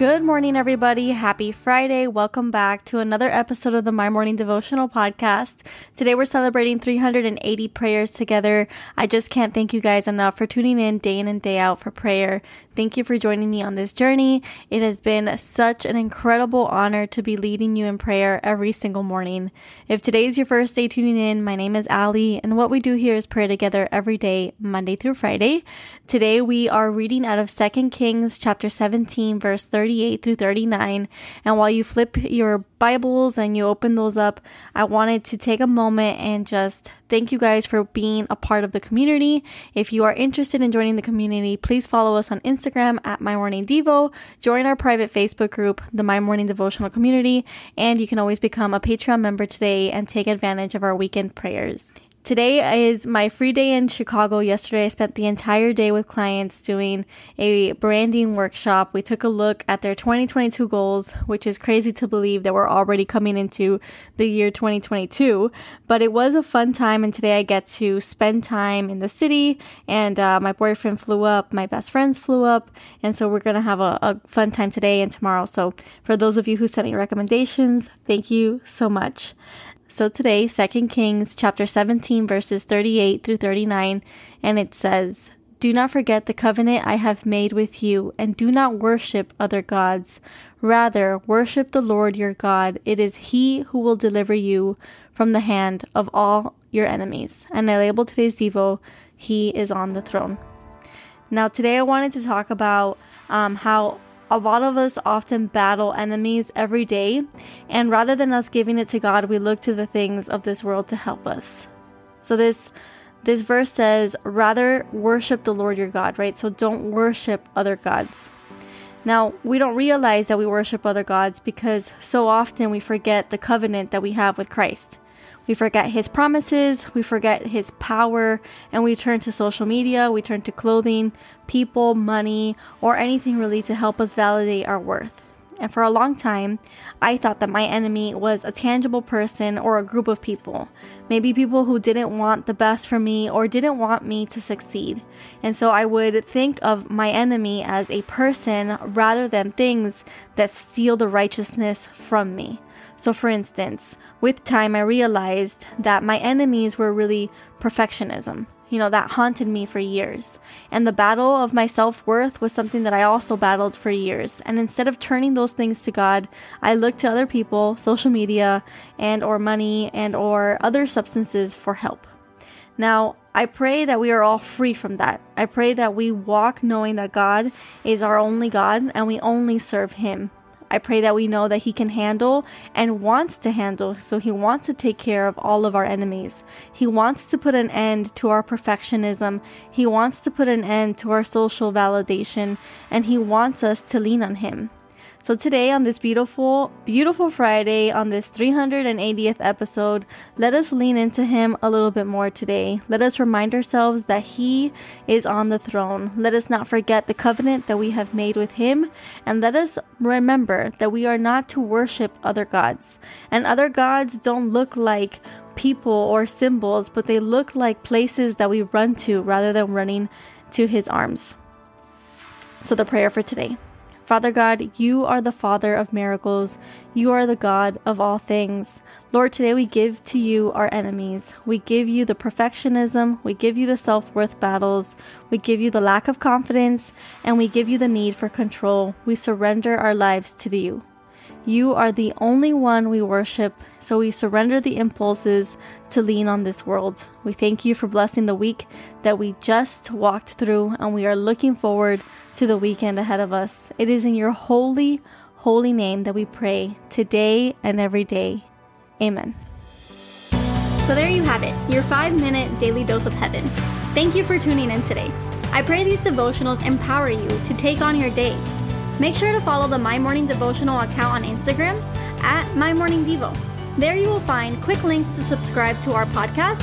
Good morning, everybody. Happy Friday. Welcome back to another episode of the My Morning Devotional Podcast. Today, we're celebrating 380 prayers together. I just can't thank you guys enough for tuning in day in and day out for prayer. Thank you for joining me on this journey. It has been such an incredible honor to be leading you in prayer every single morning. If today is your first day tuning in, my name is Ali, and what we do here is pray together every day, Monday through Friday. Today, we are reading out of 2 Kings chapter 17, verse 30. 38 through 39. And while you flip your Bibles and you open those up, I wanted to take a moment and just thank you guys for being a part of the community. If you are interested in joining the community, please follow us on Instagram at My Morning Devo, join our private Facebook group, the My Morning Devotional Community, and you can always become a Patreon member today and take advantage of our weekend prayers. Today is my free day in Chicago. Yesterday, I spent the entire day with clients doing a branding workshop. We took a look at their 2022 goals, which is crazy to believe that we're already coming into the year 2022. But it was a fun time, and today I get to spend time in the city. And uh, my boyfriend flew up, my best friends flew up, and so we're gonna have a, a fun time today and tomorrow. So, for those of you who sent me recommendations, thank you so much. So today, 2 Kings chapter 17 verses 38 through 39, and it says, "Do not forget the covenant I have made with you, and do not worship other gods. Rather, worship the Lord your God. It is he who will deliver you from the hand of all your enemies." And I label today's devo, "He is on the throne." Now, today I wanted to talk about um, how a lot of us often battle enemies every day, and rather than us giving it to God, we look to the things of this world to help us. So this this verse says, rather worship the Lord your God, right? So don't worship other gods. Now, we don't realize that we worship other gods because so often we forget the covenant that we have with Christ. We forget his promises, we forget his power, and we turn to social media, we turn to clothing, people, money, or anything really to help us validate our worth. And for a long time, I thought that my enemy was a tangible person or a group of people. Maybe people who didn't want the best for me or didn't want me to succeed. And so I would think of my enemy as a person rather than things that steal the righteousness from me. So, for instance, with time, I realized that my enemies were really perfectionism. You know, that haunted me for years. And the battle of my self worth was something that I also battled for years. And instead of turning those things to God, I looked to other people, social media, and or money and or other substances for help. Now, I pray that we are all free from that. I pray that we walk knowing that God is our only God and we only serve Him I pray that we know that He can handle and wants to handle. So He wants to take care of all of our enemies. He wants to put an end to our perfectionism. He wants to put an end to our social validation. And He wants us to lean on Him. So today on this beautiful, beautiful Friday, on this 380th episode, let us lean into him a little bit more today. Let us remind ourselves that he is on the throne. Let us not forget the covenant that we have made with him, and let us remember that we are not to worship other gods. And other gods don't look like people or symbols, but they look like places that we run to rather than running to his arms. So the prayer for today. Father God, you are the Father of miracles. You are the God of all things. Lord, today we give to you our enemies. We give you the perfectionism. We give you the self worth battles. We give you the lack of confidence. And we give you the need for control. We surrender our lives to you. You are the only one we worship, so we surrender the impulses to lean on this world. We thank you for blessing the week that we just walked through, and we are looking forward to the weekend ahead of us. It is in your holy, holy name that we pray today and every day. Amen. So there you have it, your five minute daily dose of heaven. Thank you for tuning in today. I pray these devotionals empower you to take on your day. Make sure to follow the My Morning Devotional account on Instagram at My Morning Devo. There you will find quick links to subscribe to our podcast